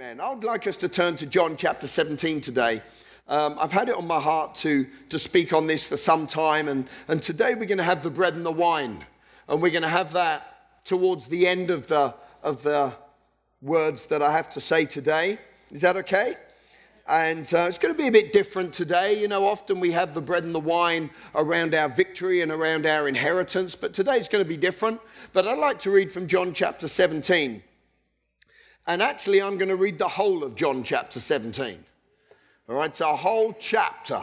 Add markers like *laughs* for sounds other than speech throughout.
Amen. I would like us to turn to John chapter 17 today. Um, I've had it on my heart to, to speak on this for some time, and, and today we're going to have the bread and the wine, and we're going to have that towards the end of the, of the words that I have to say today. Is that okay? And uh, it's going to be a bit different today. You know, often we have the bread and the wine around our victory and around our inheritance, but today it's going to be different. But I'd like to read from John chapter 17. And actually, I'm going to read the whole of John chapter 17. All right, so a whole chapter.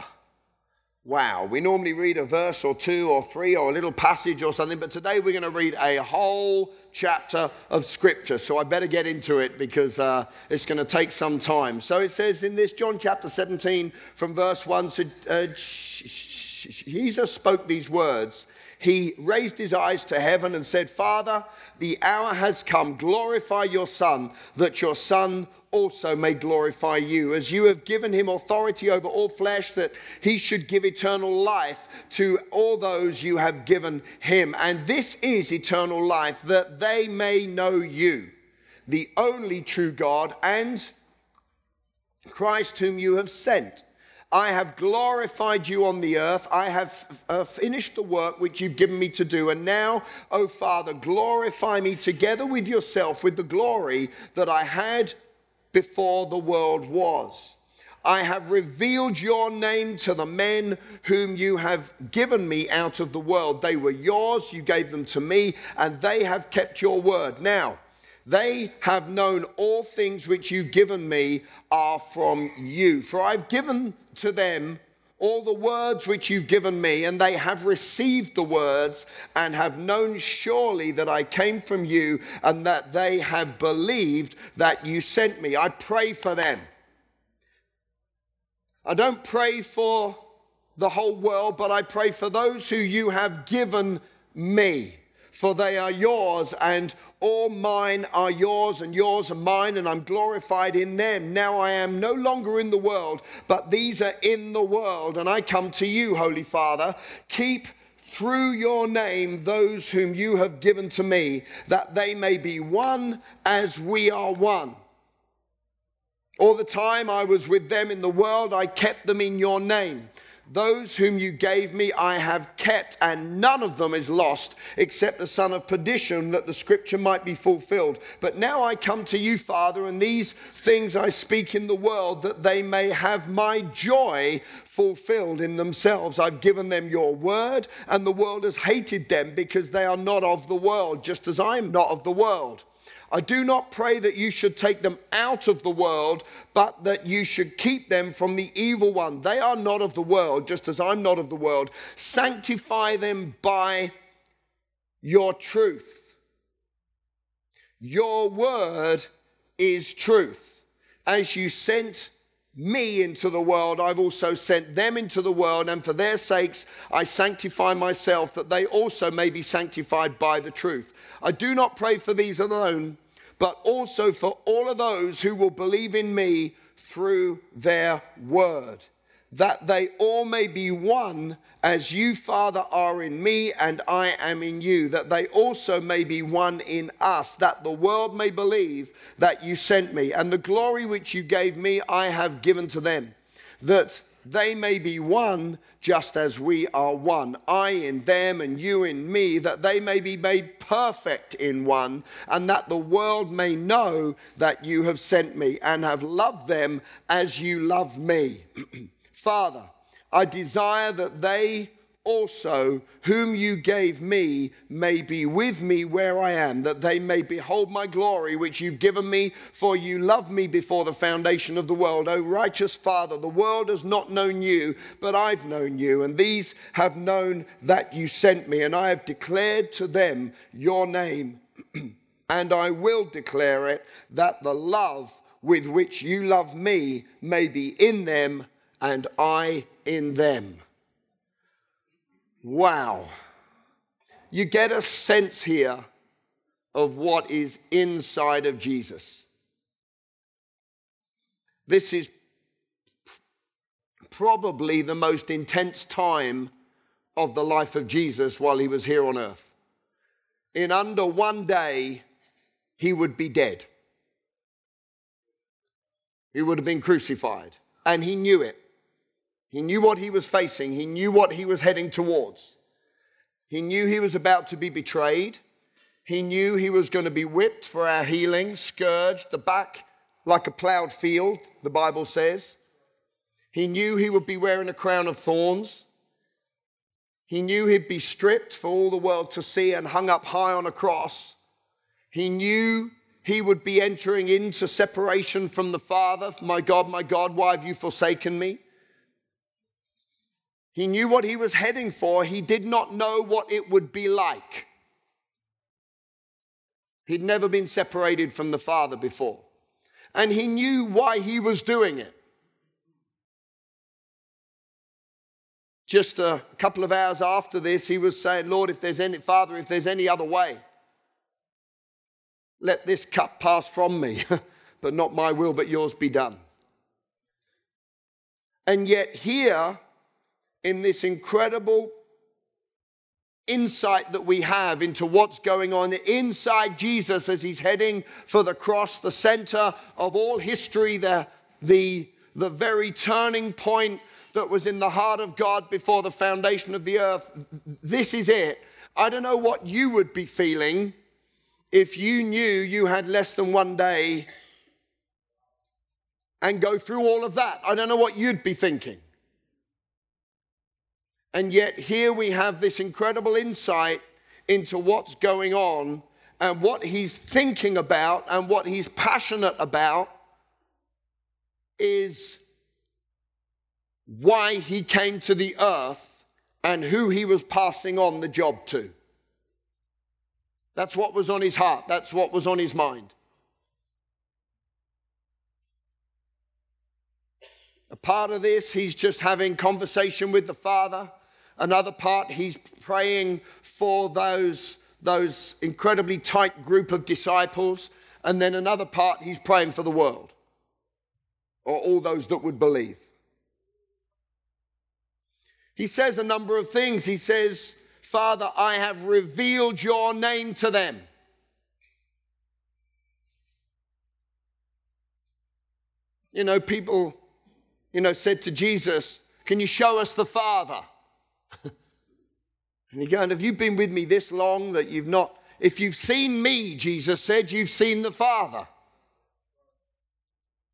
Wow, we normally read a verse or two or three or a little passage or something, but today we're going to read a whole chapter of scripture. So I better get into it because uh, it's going to take some time. So it says in this John chapter 17 from verse 1 so, uh, Jesus spoke these words he raised his eyes to heaven and said, Father, the hour has come. Glorify your Son, that your Son also may glorify you, as you have given him authority over all flesh, that he should give eternal life to all those you have given him. And this is eternal life, that they may know you, the only true God, and Christ whom you have sent. I have glorified you on the earth. I have uh, finished the work which you've given me to do. And now, O oh Father, glorify me together with yourself with the glory that I had before the world was. I have revealed your name to the men whom you have given me out of the world. They were yours, you gave them to me, and they have kept your word. Now, they have known all things which you've given me are from you. For I've given to them all the words which you've given me, and they have received the words and have known surely that I came from you and that they have believed that you sent me. I pray for them. I don't pray for the whole world, but I pray for those who you have given me for they are yours, and all mine are yours, and yours are mine, and I'm glorified in them. Now I am no longer in the world, but these are in the world, and I come to you, Holy Father. Keep through your name those whom you have given to me, that they may be one as we are one. All the time I was with them in the world, I kept them in your name. Those whom you gave me I have kept, and none of them is lost except the son of perdition, that the scripture might be fulfilled. But now I come to you, Father, and these things I speak in the world, that they may have my joy fulfilled in themselves. I've given them your word, and the world has hated them because they are not of the world, just as I am not of the world. I do not pray that you should take them out of the world, but that you should keep them from the evil one. They are not of the world, just as I'm not of the world. Sanctify them by your truth. Your word is truth. As you sent me into the world, I've also sent them into the world, and for their sakes I sanctify myself, that they also may be sanctified by the truth. I do not pray for these alone, but also for all of those who will believe in me through their word, that they all may be one as you, Father, are in me and I am in you, that they also may be one in us, that the world may believe that you sent me, and the glory which you gave me I have given to them, that they may be one just as we are one. I in them and you in me, that they may be made perfect in one, and that the world may know that you have sent me and have loved them as you love me. *clears throat* Father, I desire that they also, whom you gave me, may be with me where I am, that they may behold my glory, which you've given me, for you loved me before the foundation of the world. O righteous Father, the world has not known you, but I've known you, and these have known that you sent me, and I have declared to them your name, *clears throat* and I will declare it, that the love with which you love me may be in them, and I in them. Wow. You get a sense here of what is inside of Jesus. This is probably the most intense time of the life of Jesus while he was here on earth. In under one day, he would be dead. He would have been crucified. And he knew it. He knew what he was facing, he knew what he was heading towards. He knew he was about to be betrayed. He knew he was going to be whipped for our healing, scourged, the back like a plowed field, the Bible says. He knew he would be wearing a crown of thorns. He knew he'd be stripped for all the world to see and hung up high on a cross. He knew he would be entering into separation from the Father. My God, my God, why have you forsaken me? He knew what he was heading for. He did not know what it would be like. He'd never been separated from the Father before. And he knew why he was doing it. Just a couple of hours after this, he was saying, Lord, if there's any, Father, if there's any other way, let this cup pass from me, *laughs* but not my will, but yours be done. And yet, here in this incredible insight that we have into what's going on inside Jesus as he's heading for the cross, the center of all history, the, the, the very turning point that was in the heart of God before the foundation of the earth. This is it. I don't know what you would be feeling if you knew you had less than one day and go through all of that. I don't know what you'd be thinking. And yet, here we have this incredible insight into what's going on and what he's thinking about and what he's passionate about is why he came to the earth and who he was passing on the job to. That's what was on his heart, that's what was on his mind. A part of this, he's just having conversation with the Father. Another part, he's praying for those, those incredibly tight group of disciples. And then another part, he's praying for the world or all those that would believe. He says a number of things. He says, Father, I have revealed your name to them. You know, people, you know, said to Jesus, Can you show us the Father? *laughs* and you're going, Have you been with me this long that you've not? If you've seen me, Jesus said, you've seen the Father.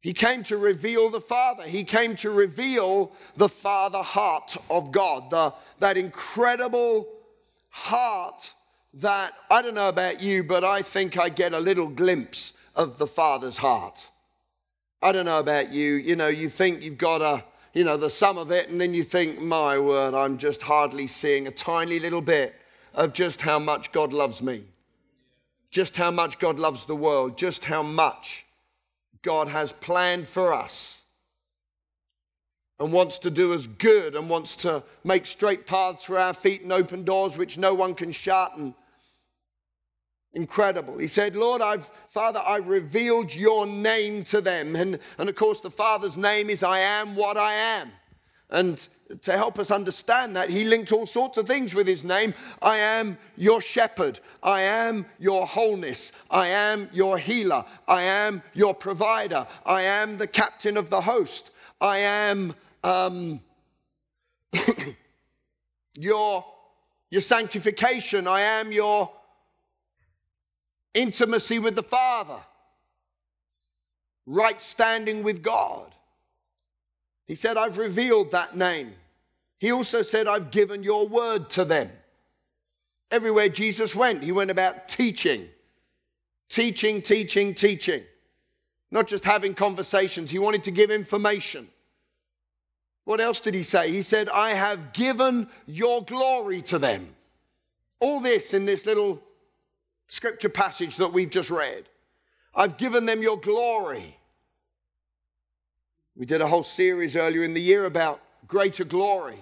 He came to reveal the Father. He came to reveal the Father heart of God, the, that incredible heart that I don't know about you, but I think I get a little glimpse of the Father's heart. I don't know about you. You know, you think you've got a, you know, the sum of it, and then you think, my word, I'm just hardly seeing a tiny little bit of just how much God loves me, just how much God loves the world, just how much God has planned for us and wants to do us good and wants to make straight paths for our feet and open doors which no one can shut and incredible he said lord i've father i've revealed your name to them and, and of course the father's name is i am what i am and to help us understand that, he linked all sorts of things with his name. I am your shepherd. I am your wholeness. I am your healer. I am your provider. I am the captain of the host. I am um, *coughs* your, your sanctification. I am your intimacy with the Father, right standing with God. He said, I've revealed that name. He also said, I've given your word to them. Everywhere Jesus went, he went about teaching, teaching, teaching, teaching. Not just having conversations, he wanted to give information. What else did he say? He said, I have given your glory to them. All this in this little scripture passage that we've just read. I've given them your glory. We did a whole series earlier in the year about greater glory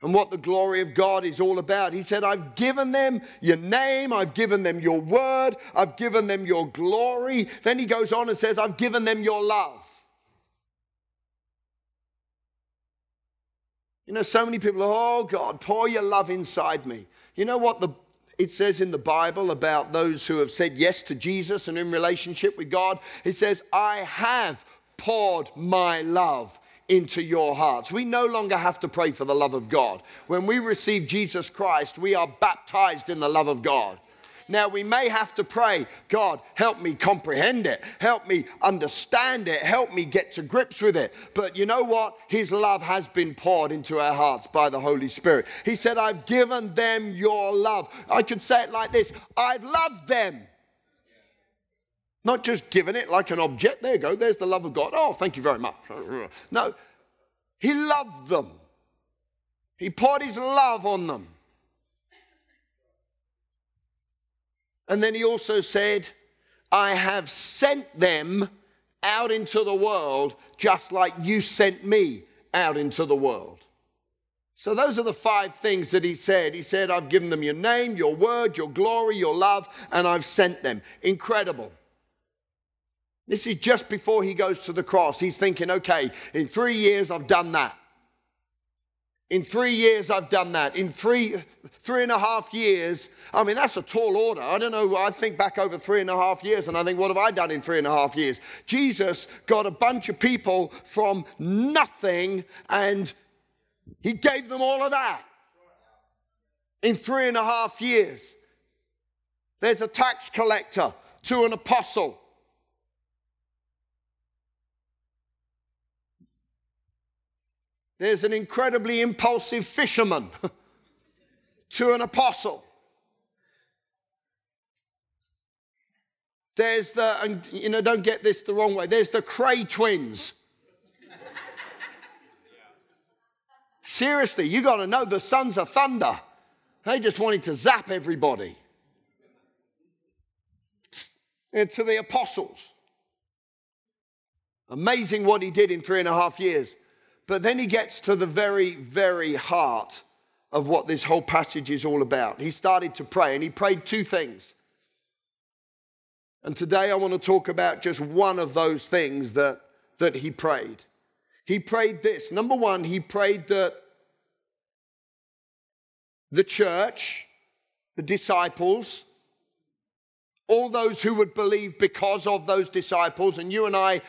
and what the glory of God is all about. He said, I've given them your name, I've given them your word, I've given them your glory. Then he goes on and says, I've given them your love. You know, so many people, oh God, pour your love inside me. You know what the, it says in the Bible about those who have said yes to Jesus and in relationship with God? It says, I have poured my love into your hearts. We no longer have to pray for the love of God. When we receive Jesus Christ, we are baptized in the love of God. Now, we may have to pray, God, help me comprehend it, help me understand it, help me get to grips with it. But you know what? His love has been poured into our hearts by the Holy Spirit. He said, I've given them your love. I could say it like this I've loved them. Not just given it like an object. There you go, there's the love of God. Oh, thank you very much. No, He loved them. He poured His love on them. And then he also said, I have sent them out into the world just like you sent me out into the world. So, those are the five things that he said. He said, I've given them your name, your word, your glory, your love, and I've sent them. Incredible. This is just before he goes to the cross. He's thinking, okay, in three years I've done that. In three years, I've done that. In three, three and a half years, I mean, that's a tall order. I don't know. I think back over three and a half years and I think, what have I done in three and a half years? Jesus got a bunch of people from nothing and he gave them all of that in three and a half years. There's a tax collector to an apostle. There's an incredibly impulsive fisherman *laughs* to an apostle. There's the, and you know, don't get this the wrong way, there's the Kray twins. *laughs* Seriously, you got to know the sons of thunder. They just wanted to zap everybody. And to the apostles. Amazing what he did in three and a half years. But then he gets to the very, very heart of what this whole passage is all about. He started to pray, and he prayed two things. And today I want to talk about just one of those things that, that he prayed. He prayed this. Number one, he prayed that the church, the disciples, all those who would believe because of those disciples, and you and I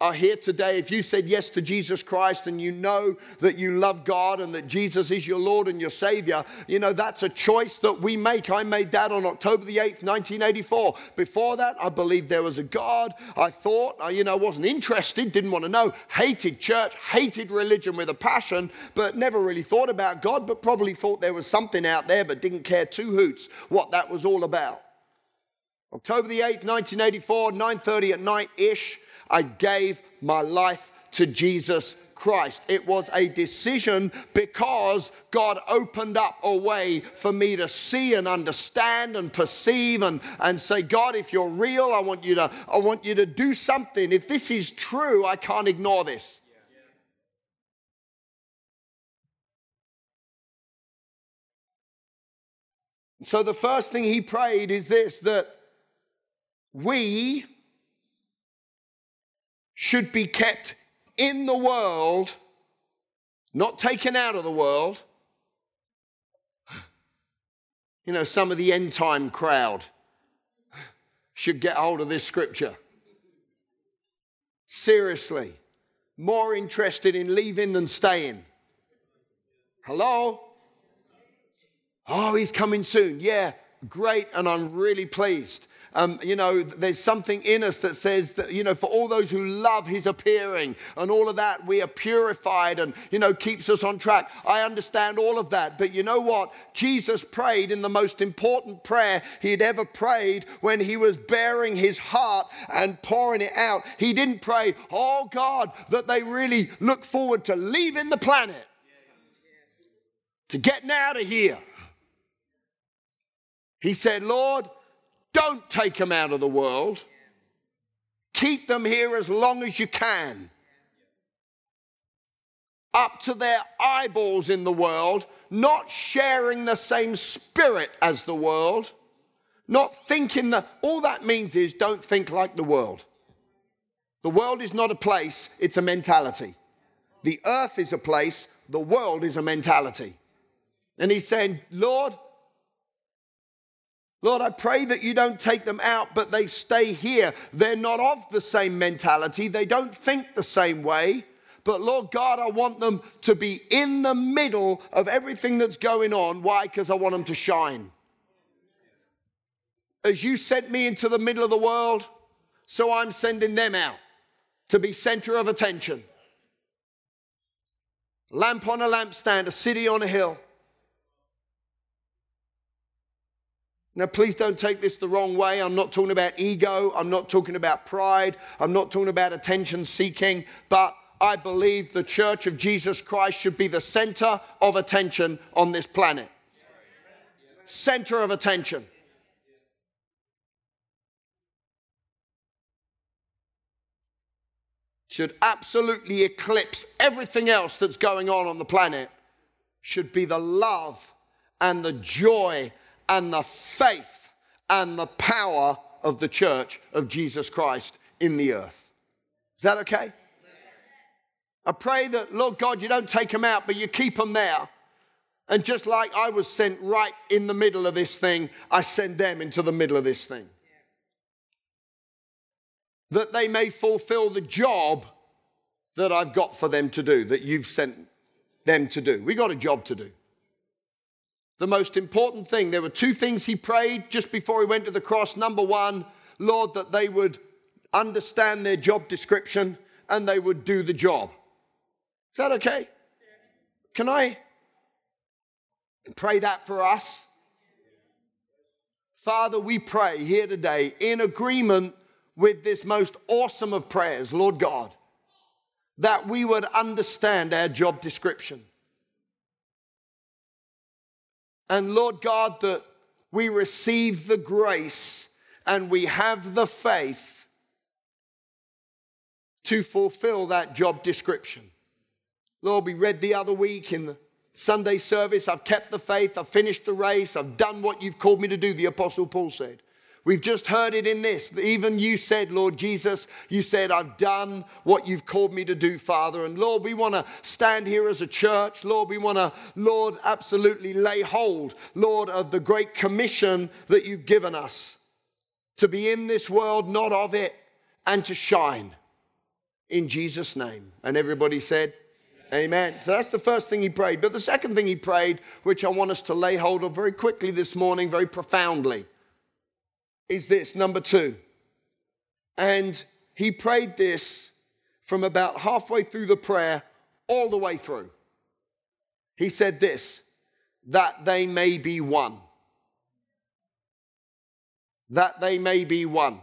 are here today, if you said yes to Jesus Christ and you know that you love God and that Jesus is your Lord and your Savior, you know, that's a choice that we make. I made that on October the 8th, 1984. Before that, I believed there was a God. I thought, uh, you know, wasn't interested, didn't want to know, hated church, hated religion with a passion, but never really thought about God, but probably thought there was something out there, but didn't care two hoots what that was all about. October the 8th, 1984, 9:30 at night ish. I gave my life to Jesus Christ. It was a decision because God opened up a way for me to see and understand and perceive and, and say, God, if you're real, I want you to, I want you to do something. If this is true, I can't ignore this. So the first thing he prayed is this that we should be kept in the world, not taken out of the world. *sighs* You know, some of the end time crowd should get hold of this scripture. Seriously, more interested in leaving than staying. Hello? Oh, he's coming soon. Yeah, great, and I'm really pleased um, you know, there's something in us that says that, you know, for all those who love his appearing and all of that, we are purified and, you know, keeps us on track. I understand all of that. But you know what? Jesus prayed in the most important prayer he'd ever prayed when he was bearing his heart and pouring it out. He didn't pray, oh God, that they really look forward to leaving the planet, to getting out of here. He said, Lord, don't take them out of the world. Keep them here as long as you can. Up to their eyeballs in the world, not sharing the same spirit as the world, not thinking that all that means is don't think like the world. The world is not a place, it's a mentality. The earth is a place, the world is a mentality. And he's saying, Lord, Lord, I pray that you don't take them out, but they stay here. They're not of the same mentality, they don't think the same way. But Lord God, I want them to be in the middle of everything that's going on. Why? Because I want them to shine. As you sent me into the middle of the world, so I'm sending them out to be center of attention. Lamp on a lampstand, a city on a hill. Now, please don't take this the wrong way. I'm not talking about ego. I'm not talking about pride. I'm not talking about attention seeking. But I believe the church of Jesus Christ should be the center of attention on this planet. Center of attention. Should absolutely eclipse everything else that's going on on the planet. Should be the love and the joy and the faith and the power of the church of Jesus Christ in the earth. Is that okay? I pray that, Lord God, you don't take them out, but you keep them there. And just like I was sent right in the middle of this thing, I send them into the middle of this thing. That they may fulfill the job that I've got for them to do, that you've sent them to do. We got a job to do the most important thing. There were two things he prayed just before he went to the cross. Number one, Lord, that they would understand their job description and they would do the job. Is that okay? Can I pray that for us? Father, we pray here today in agreement with this most awesome of prayers, Lord God, that we would understand our job description and Lord God, that we receive the grace and we have the faith to fulfill that job description. Lord, we read the other week in the Sunday service, I've kept the faith, I've finished the race, I've done what you've called me to do, the Apostle Paul said. We've just heard it in this. Even you said, Lord Jesus, you said, I've done what you've called me to do, Father. And Lord, we want to stand here as a church. Lord, we want to, Lord, absolutely lay hold, Lord, of the great commission that you've given us to be in this world, not of it, and to shine in Jesus' name. And everybody said, Amen. So that's the first thing he prayed. But the second thing he prayed, which I want us to lay hold of very quickly this morning, very profoundly is this number two. And he prayed this from about halfway through the prayer all the way through. He said this that they may be one. That they may be one.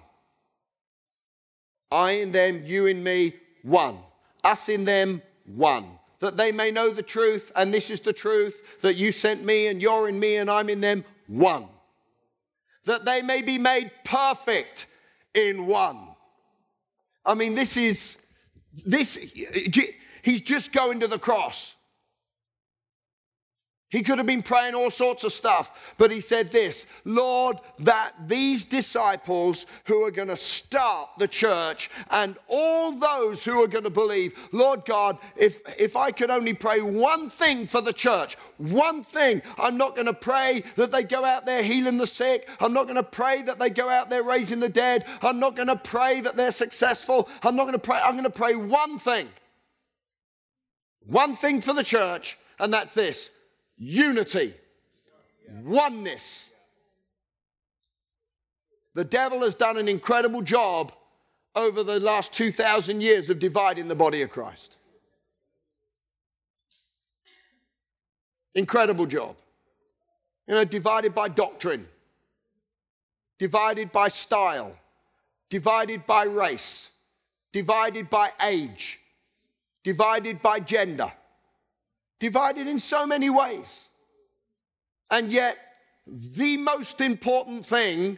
I in them, you in me, one. Us in them, one. That they may know the truth, and this is the truth, that you sent me and you're in me and I'm in them, one that they may be made perfect in one. I mean, this is, this, he's just going to the cross. He could have been praying all sorts of stuff, but he said this Lord, that these disciples who are going to start the church and all those who are going to believe, Lord God, if, if I could only pray one thing for the church, one thing, I'm not going to pray that they go out there healing the sick. I'm not going to pray that they go out there raising the dead. I'm not going to pray that they're successful. I'm not going to pray, I'm going to pray one thing. One thing for the church, and that's this unity, oneness. The devil has done an incredible job over the last 2,000 years of dividing the body of Christ. Incredible job. You know, divided by doctrine, divided by style, divided by race, divided by age, divided by gender divided in so many ways. And yet, the most important thing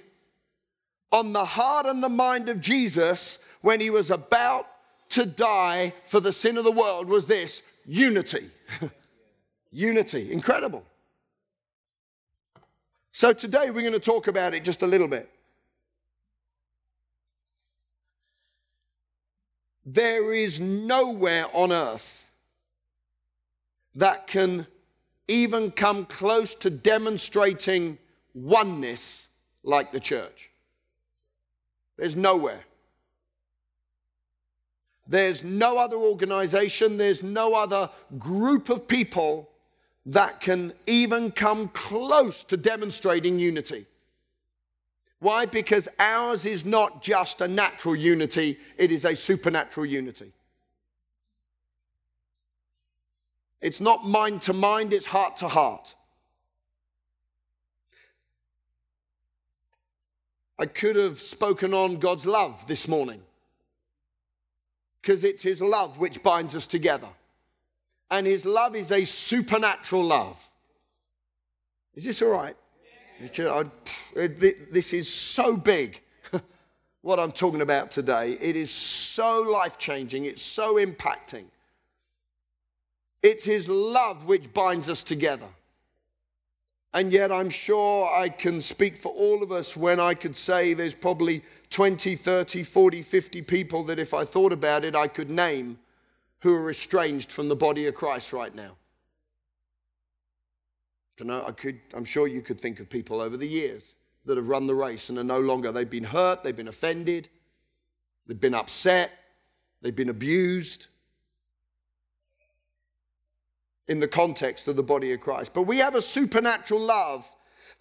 on the heart and the mind of Jesus when he was about to die for the sin of the world was this unity. *laughs* unity. Incredible. So, today we're going to talk about it just a little bit. There is nowhere on earth that can even come close to demonstrating oneness like the church. There's nowhere. There's no other organization, there's no other group of people that can even come close to demonstrating unity. Why? Because ours is not just a natural unity, it is a supernatural unity. It's not mind to mind, it's heart to heart. I could have spoken on God's love this morning because it's His love which binds us together. And His love is a supernatural love. Is this all right? This is so big, *laughs* what I'm talking about today. It is so life changing, it's so impacting. It's His love which binds us together. And yet, I'm sure I can speak for all of us when I could say there's probably 20, 30, 40, 50 people that if I thought about it, I could name who are estranged from the body of Christ right now. I could, I'm sure you could think of people over the years that have run the race and are no longer, they've been hurt, they've been offended, they've been upset, they've been abused in the context of the body of Christ. But we have a supernatural love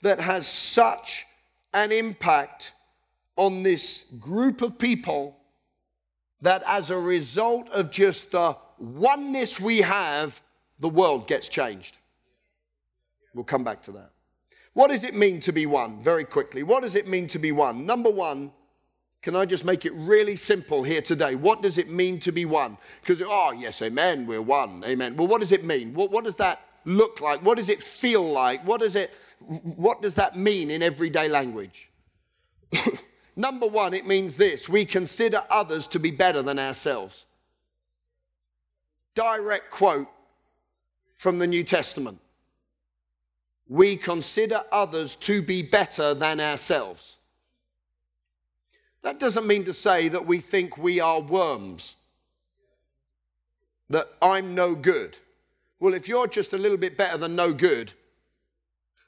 that has such an impact on this group of people that as a result of just the oneness we have, the world gets changed. We'll come back to that. What does it mean to be one? Very quickly. What does it mean to be one? Number one, can I just make it really simple here today? What does it mean to be one? Because, oh, yes, amen, we're one, amen. Well, what does it mean? What, what does that look like? What does it feel like? What does, it, what does that mean in everyday language? *laughs* Number one, it means this we consider others to be better than ourselves. Direct quote from the New Testament. We consider others to be better than ourselves. That doesn't mean to say that we think we are worms, that I'm no good. Well, if you're just a little bit better than no good,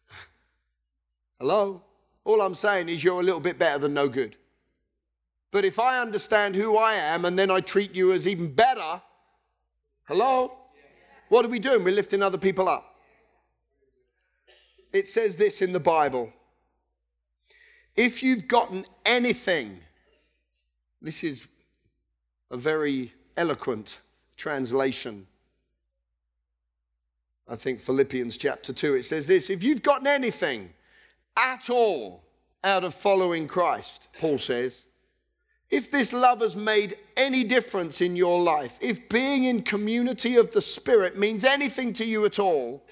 *laughs* hello? All I'm saying is you're a little bit better than no good. But if I understand who I am and then I treat you as even better, hello? What are we doing? We're lifting other people up. It says this in the Bible if you've gotten anything, this is a very eloquent translation. I think Philippians chapter 2, it says this if you've gotten anything, at all out of following Christ, Paul says. If this love has made any difference in your life, if being in community of the Spirit means anything to you at all,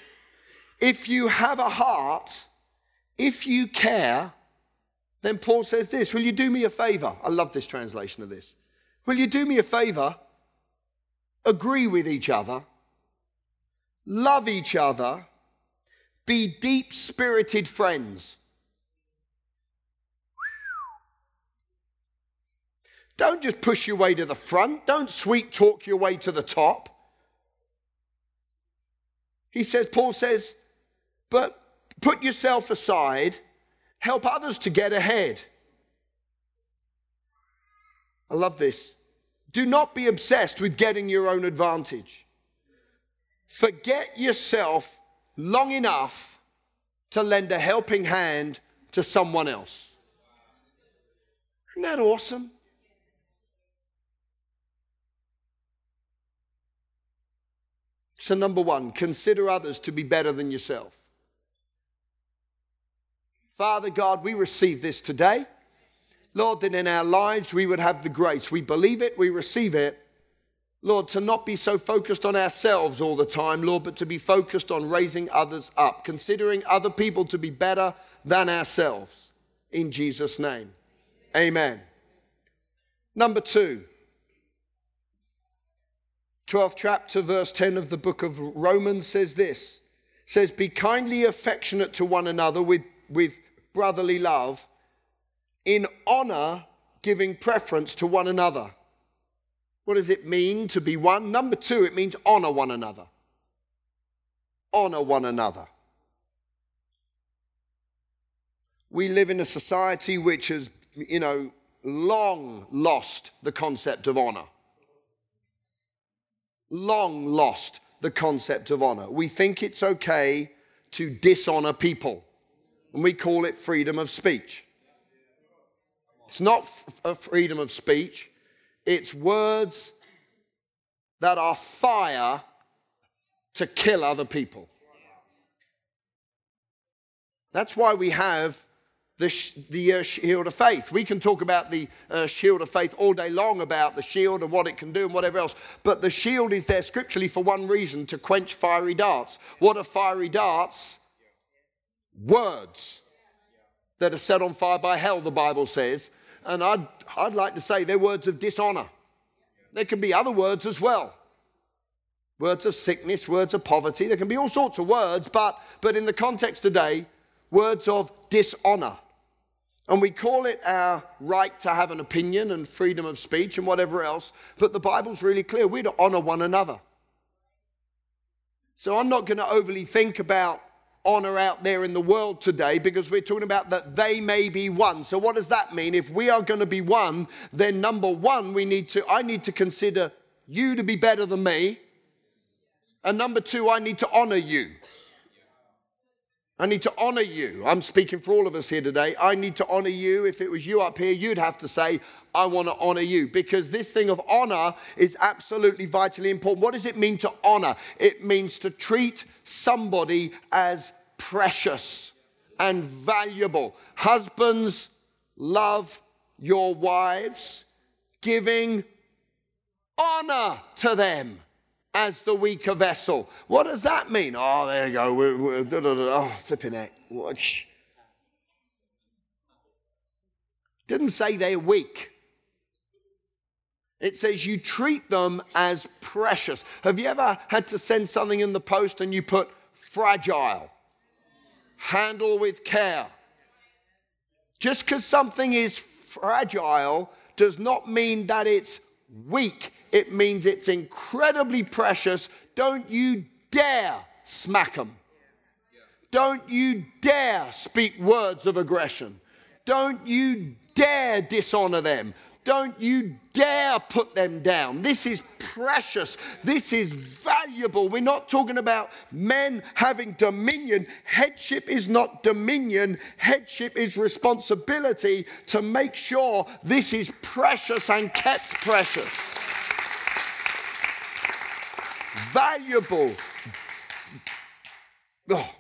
if you have a heart, if you care, then Paul says this Will you do me a favor? I love this translation of this. Will you do me a favor? Agree with each other, love each other, be deep spirited friends. Don't just push your way to the front. Don't sweet talk your way to the top. He says, Paul says, but put yourself aside, help others to get ahead. I love this. Do not be obsessed with getting your own advantage. Forget yourself long enough to lend a helping hand to someone else. Isn't that awesome? So, number one, consider others to be better than yourself. Father God, we receive this today. Lord, that in our lives we would have the grace. We believe it, we receive it, Lord, to not be so focused on ourselves all the time, Lord, but to be focused on raising others up, considering other people to be better than ourselves. In Jesus' name. Amen. Number two, 12th chapter, verse 10 of the book of Romans says this says, Be kindly affectionate to one another with, with brotherly love, in honor, giving preference to one another what does it mean to be one? Number two, it means honor one another. Honor one another. we live in a society which has, you know, long lost the concept of honor. Long lost the concept of honor. We think it's okay to dishonor people, and we call it freedom of speech. It's not a freedom of speech, it's words that are fire to kill other people. That's why we have the, the uh, shield of faith. We can talk about the uh, shield of faith all day long about the shield and what it can do and whatever else. But the shield is there scripturally for one reason to quench fiery darts. What are fiery darts? Words that are set on fire by hell, the Bible says. And I'd, I'd like to say they're words of dishonor. There can be other words as well. Words of sickness, words of poverty. There can be all sorts of words, but, but in the context today, words of dishonor. And we call it our right to have an opinion and freedom of speech and whatever else. But the Bible's really clear. We're to honor one another. So I'm not going to overly think about honor out there in the world today because we're talking about that they may be one. So what does that mean? If we are going to be one, then number one, we need to, I need to consider you to be better than me. And number two, I need to honor you. I need to honor you. I'm speaking for all of us here today. I need to honor you. If it was you up here, you'd have to say, I want to honor you. Because this thing of honor is absolutely vitally important. What does it mean to honor? It means to treat somebody as precious and valuable. Husbands, love your wives, giving honor to them as the weaker vessel. What does that mean? Oh, there you go. We're, we're, da, da, da, oh, flipping it. Watch. Didn't say they're weak. It says you treat them as precious. Have you ever had to send something in the post and you put fragile, handle with care? Just because something is fragile does not mean that it's weak it means it's incredibly precious. Don't you dare smack them. Don't you dare speak words of aggression. Don't you dare dishonor them. Don't you dare put them down. This is precious. This is valuable. We're not talking about men having dominion. Headship is not dominion, headship is responsibility to make sure this is precious and kept precious valuable. Oh.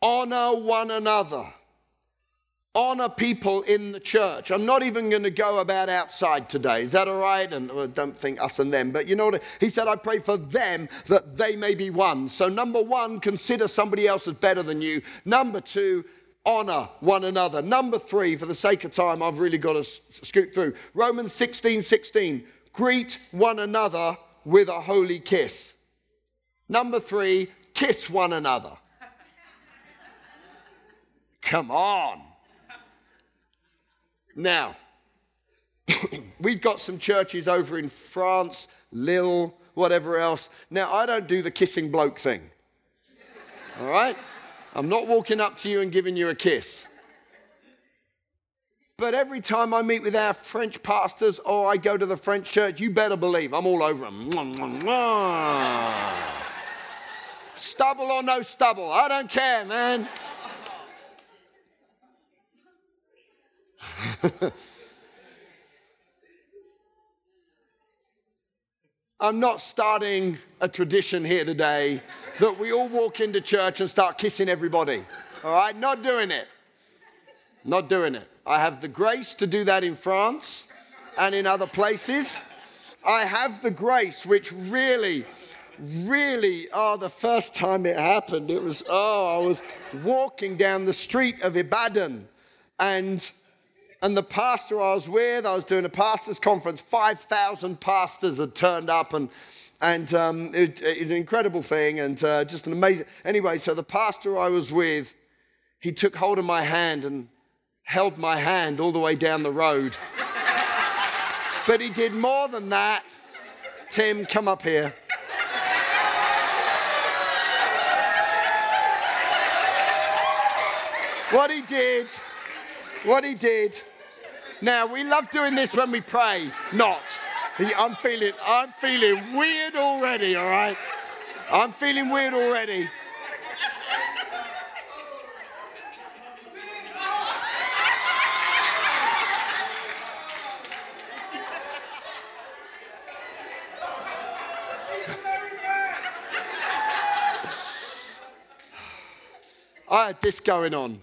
Honor one another. Honor people in the church. I'm not even going to go about outside today. Is that all right? And I don't think us and them, but you know what? He said, I pray for them that they may be one. So, number one, consider somebody else as better than you. Number two, honor one another. Number three, for the sake of time, I've really got to scoot through. Romans 16 16 greet one another with a holy kiss. Number three, kiss one another. Come on. Now, *clears throat* we've got some churches over in France, Lille, whatever else. Now, I don't do the kissing bloke thing. All right? I'm not walking up to you and giving you a kiss. But every time I meet with our French pastors or I go to the French church, you better believe I'm all over them. stubble or no stubble, I don't care, man. *laughs* I'm not starting a tradition here today that we all walk into church and start kissing everybody. All right? Not doing it. Not doing it. I have the grace to do that in France and in other places. I have the grace, which really, really, oh, the first time it happened, it was, oh, I was walking down the street of Ibadan and and the pastor I was with, I was doing a pastors' conference, 5,000 pastors had turned up, and, and um, it, it's an incredible thing, and uh, just an amazing. Anyway, so the pastor I was with, he took hold of my hand and held my hand all the way down the road. but he did more than that. Tim, come up here. what he did, what he did. Now, we love doing this when we pray, not. I'm feeling, I'm feeling weird already, all right? I'm feeling weird already. I had this going on.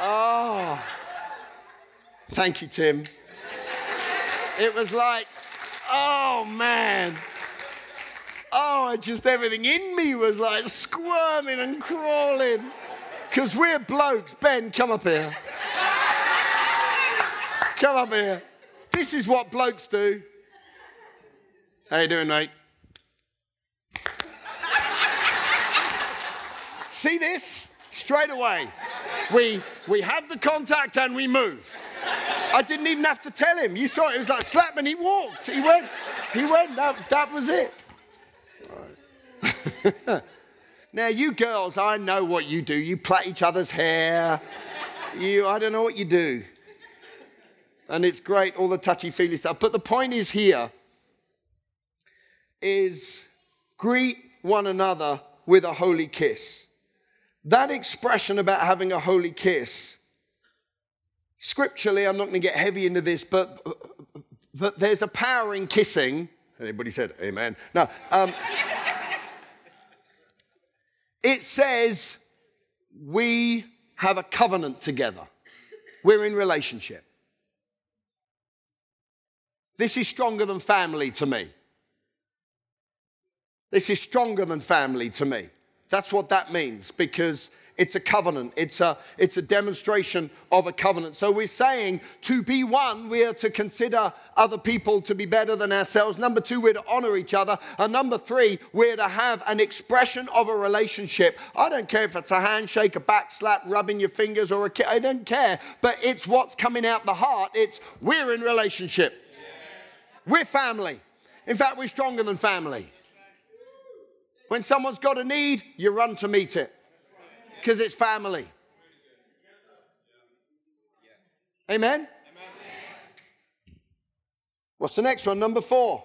Oh. Thank you, Tim. It was like, oh man. Oh, just everything in me was like squirming and crawling. Because we're blokes. Ben, come up here. Come up here. This is what blokes do. How you doing, mate? See this? Straight away. We, we have the contact and we move. I didn't even have to tell him. You saw it, it was like slap and he walked. He went, he went, that, that was it. *laughs* Now, you girls, I know what you do. You plait each other's hair. You, I don't know what you do. And it's great, all the touchy feely stuff. But the point is here is greet one another with a holy kiss. That expression about having a holy kiss, scripturally, I'm not going to get heavy into this, but, but there's a power in kissing. Anybody said amen? No. Um, it says we have a covenant together, we're in relationship. This is stronger than family to me. This is stronger than family to me. That's what that means because it's a covenant. It's a, it's a demonstration of a covenant. So we're saying to be one, we are to consider other people to be better than ourselves. Number two, we're to honor each other. And number three, we're to have an expression of a relationship. I don't care if it's a handshake, a back slap, rubbing your fingers, or a kiss. I don't care. But it's what's coming out the heart. It's we're in relationship. We're family. In fact, we're stronger than family. When someone's got a need, you run to meet it because it's family. Amen? What's the next one? Number four.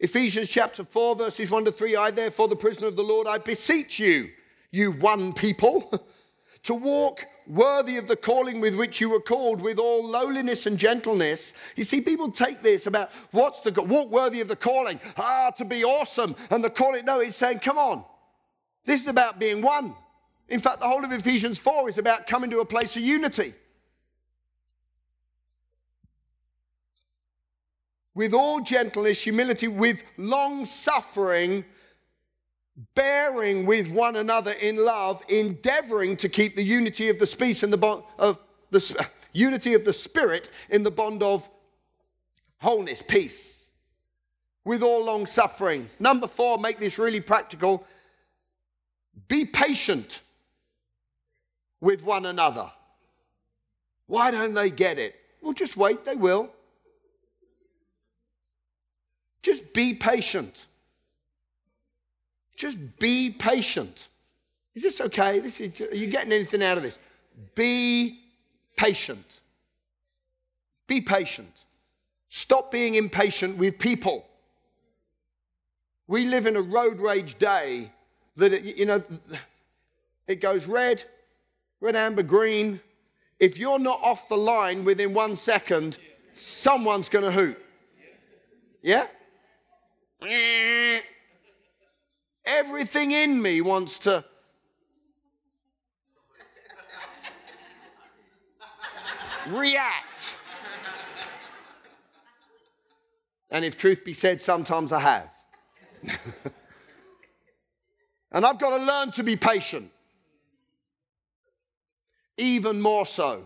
Ephesians chapter 4, verses 1 to 3. I, therefore, the prisoner of the Lord, I beseech you, you one people, *laughs* to walk worthy of the calling with which you were called, with all lowliness and gentleness. You see, people take this about what's the walk worthy of the calling, ah, to be awesome, and the calling. No, it's saying, come on, this is about being one. In fact, the whole of Ephesians 4 is about coming to a place of unity. With all gentleness, humility, with long suffering, bearing with one another in love, endeavoring to keep the unity of the speech and the bond of the *laughs* unity of the spirit in the bond of wholeness, peace, with all long suffering. Number four, make this really practical. Be patient with one another. Why don't they get it? Well, just wait, they will. Just be patient. Just be patient. Is this okay? This is, are you getting anything out of this? Be patient. Be patient. Stop being impatient with people. We live in a road rage day that, it, you know, it goes red, red, amber, green. If you're not off the line within one second, someone's going to hoot. Yeah? Everything in me wants to. react. And if truth be said, sometimes I have. *laughs* and I've got to learn to be patient. Even more so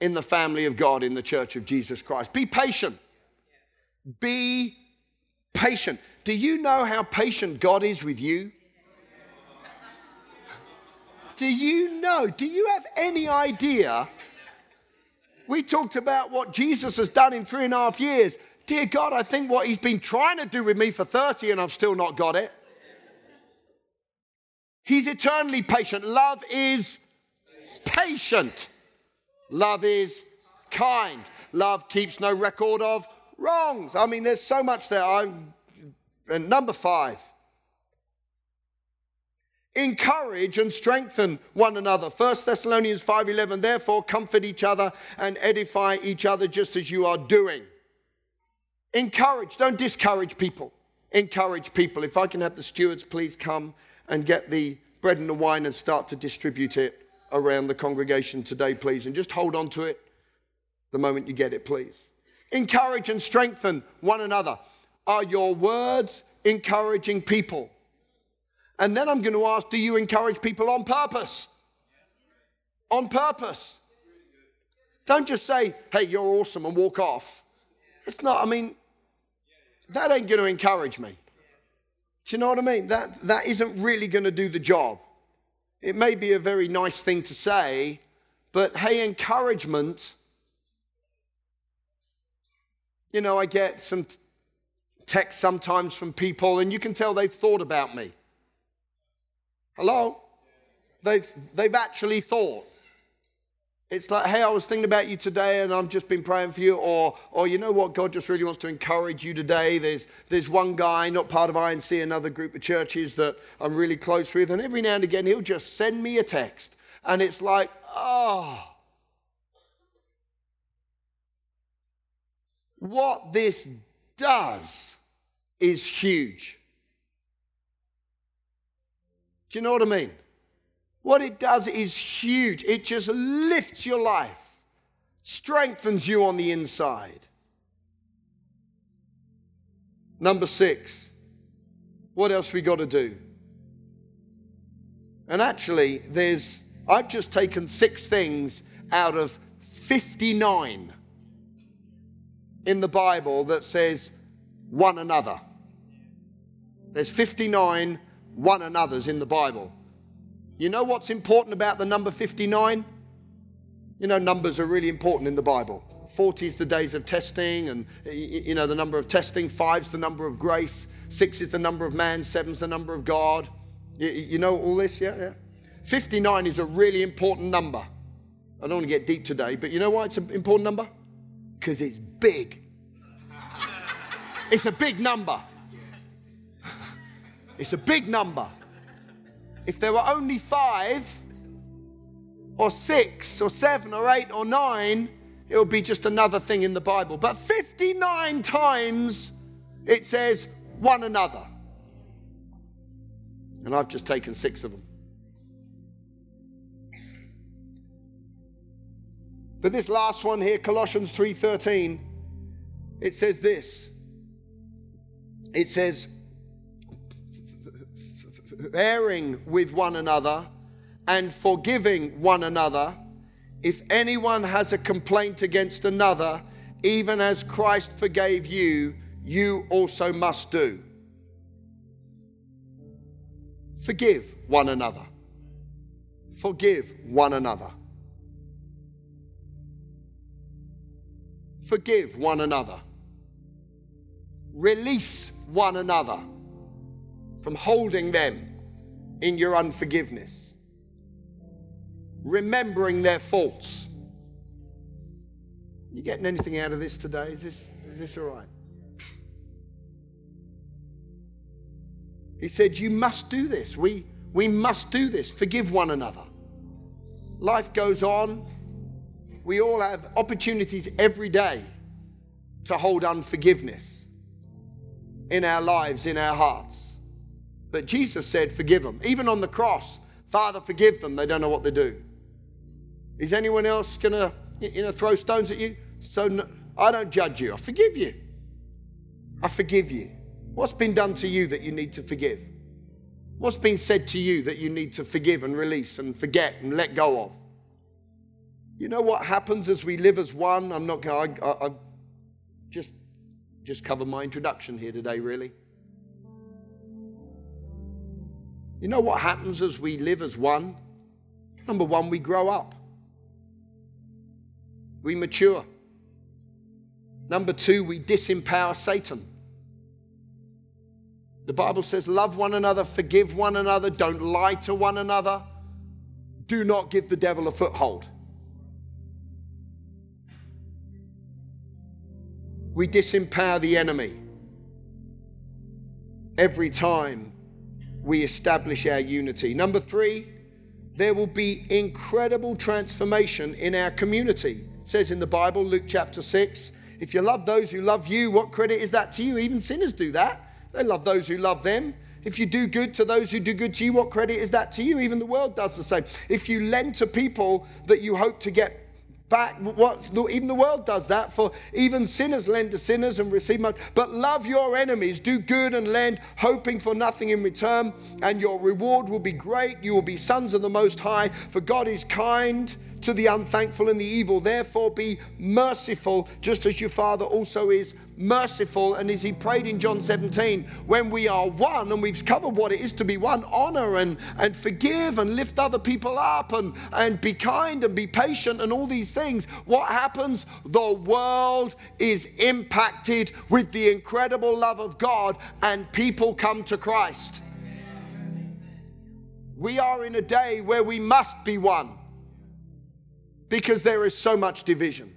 in the family of God, in the church of Jesus Christ. Be patient. Be patient. Do you know how patient God is with you? Do you know? Do you have any idea? We talked about what Jesus has done in three and a half years. Dear God, I think what He's been trying to do with me for 30 and I've still not got it. He's eternally patient. Love is patient. Love is kind. Love keeps no record of wrongs. I mean, there's so much there. I'm, and number five, encourage and strengthen one another. 1 thessalonians 5.11 therefore comfort each other and edify each other just as you are doing. Encourage don't discourage people. Encourage people. If i can have the stewards please come and get the bread and the wine and start to distribute it around the congregation today please. And just hold on to it the moment you get it please. Encourage and strengthen one another are your words encouraging people and then I'm going to ask do you encourage people on purpose? On purpose. Don't just say, hey, you're awesome and walk off. It's not, I mean, that ain't going to encourage me. Do you know what I mean? That, that isn't really going to do the job. It may be a very nice thing to say, but hey, encouragement. You know, I get some texts sometimes from people, and you can tell they've thought about me. Hello? They've, they've actually thought. It's like, hey, I was thinking about you today and I've just been praying for you. Or, or you know what? God just really wants to encourage you today. There's, there's one guy, not part of INC, another group of churches that I'm really close with. And every now and again, he'll just send me a text. And it's like, oh. What this does is huge. Do you know what I mean? What it does is huge. It just lifts your life, strengthens you on the inside. Number six, what else we got to do? And actually, there's, I've just taken six things out of 59 in the Bible that says one another. There's 59 one another's in the Bible. You know what's important about the number 59? You know, numbers are really important in the Bible. 40 is the days of testing, and you know, the number of testing. Five's the number of grace. Six is the number of man. Seven's the number of God. You, know all this? Yeah, yeah. 59 is a really important number. I don't want to get deep today, but you know why it's an important number? Because it's big. It's a big number. It's a big number. If there were only five, or six, or seven, or eight, or nine, it would be just another thing in the Bible. But 59 times it says one another. And I've just taken six of them. But this last one here, Colossians 3:13, it says this. It says, bearing with one another and forgiving one another. If anyone has a complaint against another, even as Christ forgave you, you also must do. Forgive one another. Forgive one another. Forgive one another. Release one another from holding them in your unforgiveness, remembering their faults. You getting anything out of this today? Is this, is this all right? He said, You must do this. We, we must do this. Forgive one another. Life goes on. We all have opportunities every day to hold unforgiveness in our lives, in our hearts. But Jesus said, Forgive them. Even on the cross, Father, forgive them. They don't know what they do. Is anyone else going to you know, throw stones at you? So no, I don't judge you. I forgive you. I forgive you. What's been done to you that you need to forgive? What's been said to you that you need to forgive and release and forget and let go of? You know what happens as we live as one? I'm not going to, I, I just, just cover my introduction here today, really. You know what happens as we live as one? Number one, we grow up, we mature. Number two, we disempower Satan. The Bible says, Love one another, forgive one another, don't lie to one another, do not give the devil a foothold. We disempower the enemy every time we establish our unity. Number three, there will be incredible transformation in our community. It says in the Bible, Luke chapter 6, if you love those who love you, what credit is that to you? Even sinners do that. They love those who love them. If you do good to those who do good to you, what credit is that to you? Even the world does the same. If you lend to people that you hope to get back what even the world does that for even sinners lend to sinners and receive much. But love your enemies do good and lend hoping for nothing in return and your reward will be great. You will be sons of the most high for god is kind to the unthankful and the evil. Therefore, be merciful, just as your Father also is merciful. And as he prayed in John 17, when we are one and we've covered what it is to be one, honor and, and forgive and lift other people up and, and be kind and be patient and all these things, what happens? The world is impacted with the incredible love of God and people come to Christ. We are in a day where we must be one because there is so much division.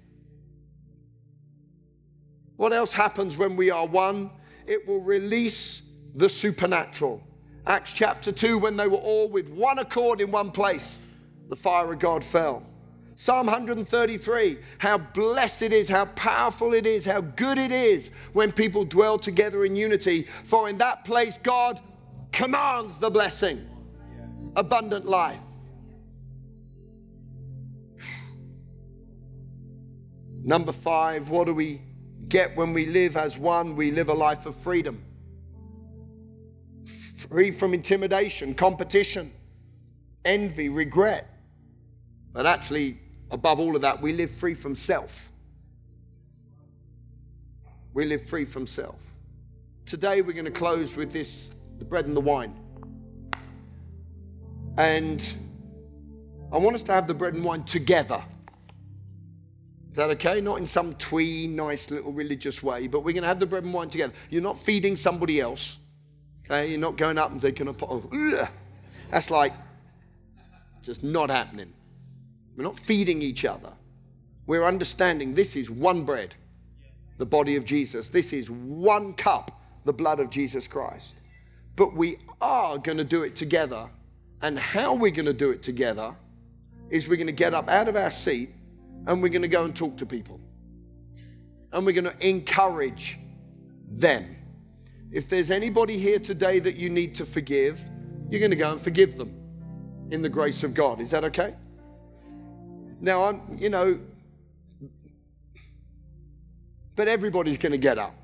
What else happens when we are one? It will release the supernatural. Acts chapter 2, when they were all with one accord in one place, the fire of God fell. Psalm 133, how blessed it is, how powerful it is, how good it is when people dwell together in unity. For in that place, God commands the blessing, abundant life. Number five, what do we get when we live as one? We live a life of freedom. Free from intimidation, competition, envy, regret. But actually, above all of that, we live free from self. We live free from self. Today, we're going to close with this the bread and the wine. And I want us to have the bread and wine together. Is that okay? Not in some twee, nice little religious way, but we're going to have the bread and wine together. You're not feeding somebody else. Okay? You're not going up and taking a pot of, Ugh. that's like just not happening. We're not feeding each other. We're understanding this is one bread, the body of Jesus. This is one cup, the blood of Jesus Christ. But we are going to do it together. And how we're going to do it together is we're going to get up out of our seat and we're going to go and talk to people. And we're going to encourage them. If there's anybody here today that you need to forgive, you're going to go and forgive them in the grace of God. Is that okay? Now, I'm, you know, but everybody's going to get up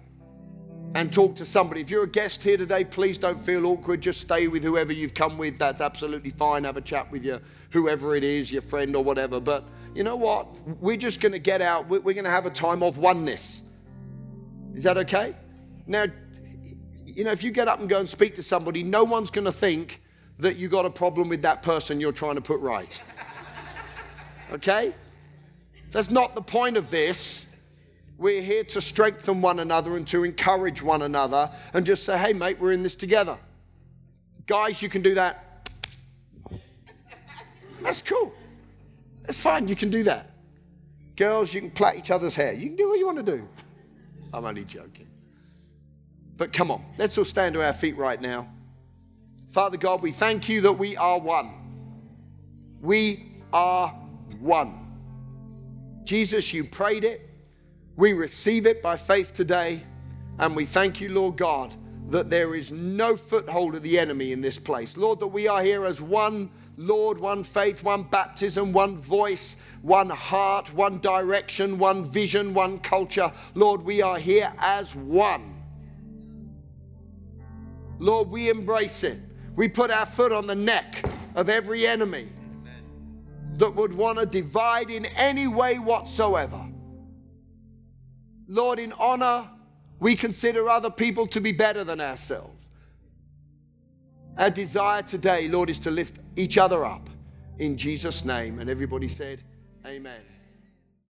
and talk to somebody. If you're a guest here today, please don't feel awkward. Just stay with whoever you've come with. That's absolutely fine. Have a chat with your whoever it is, your friend or whatever. But you know what? We're just going to get out. We're going to have a time of oneness. Is that okay? Now, you know, if you get up and go and speak to somebody, no one's going to think that you got a problem with that person you're trying to put right. *laughs* Okay? That's not the point of this. We're here to strengthen one another and to encourage one another and just say, hey, mate, we're in this together. Guys, you can do that. That's cool. It's fine, you can do that. Girls, you can plait each other's hair. You can do what you want to do. I'm only joking. But come on, let's all stand to our feet right now. Father God, we thank you that we are one. We are one. Jesus, you prayed it. We receive it by faith today. And we thank you, Lord God, that there is no foothold of the enemy in this place. Lord, that we are here as one Lord, one faith, one baptism, one voice, one heart, one direction, one vision, one culture. Lord, we are here as one. Lord, we embrace it. We put our foot on the neck of every enemy that would want to divide in any way whatsoever. Lord, in honor, we consider other people to be better than ourselves. Our desire today, Lord, is to lift each other up in Jesus' name. And everybody said, Amen.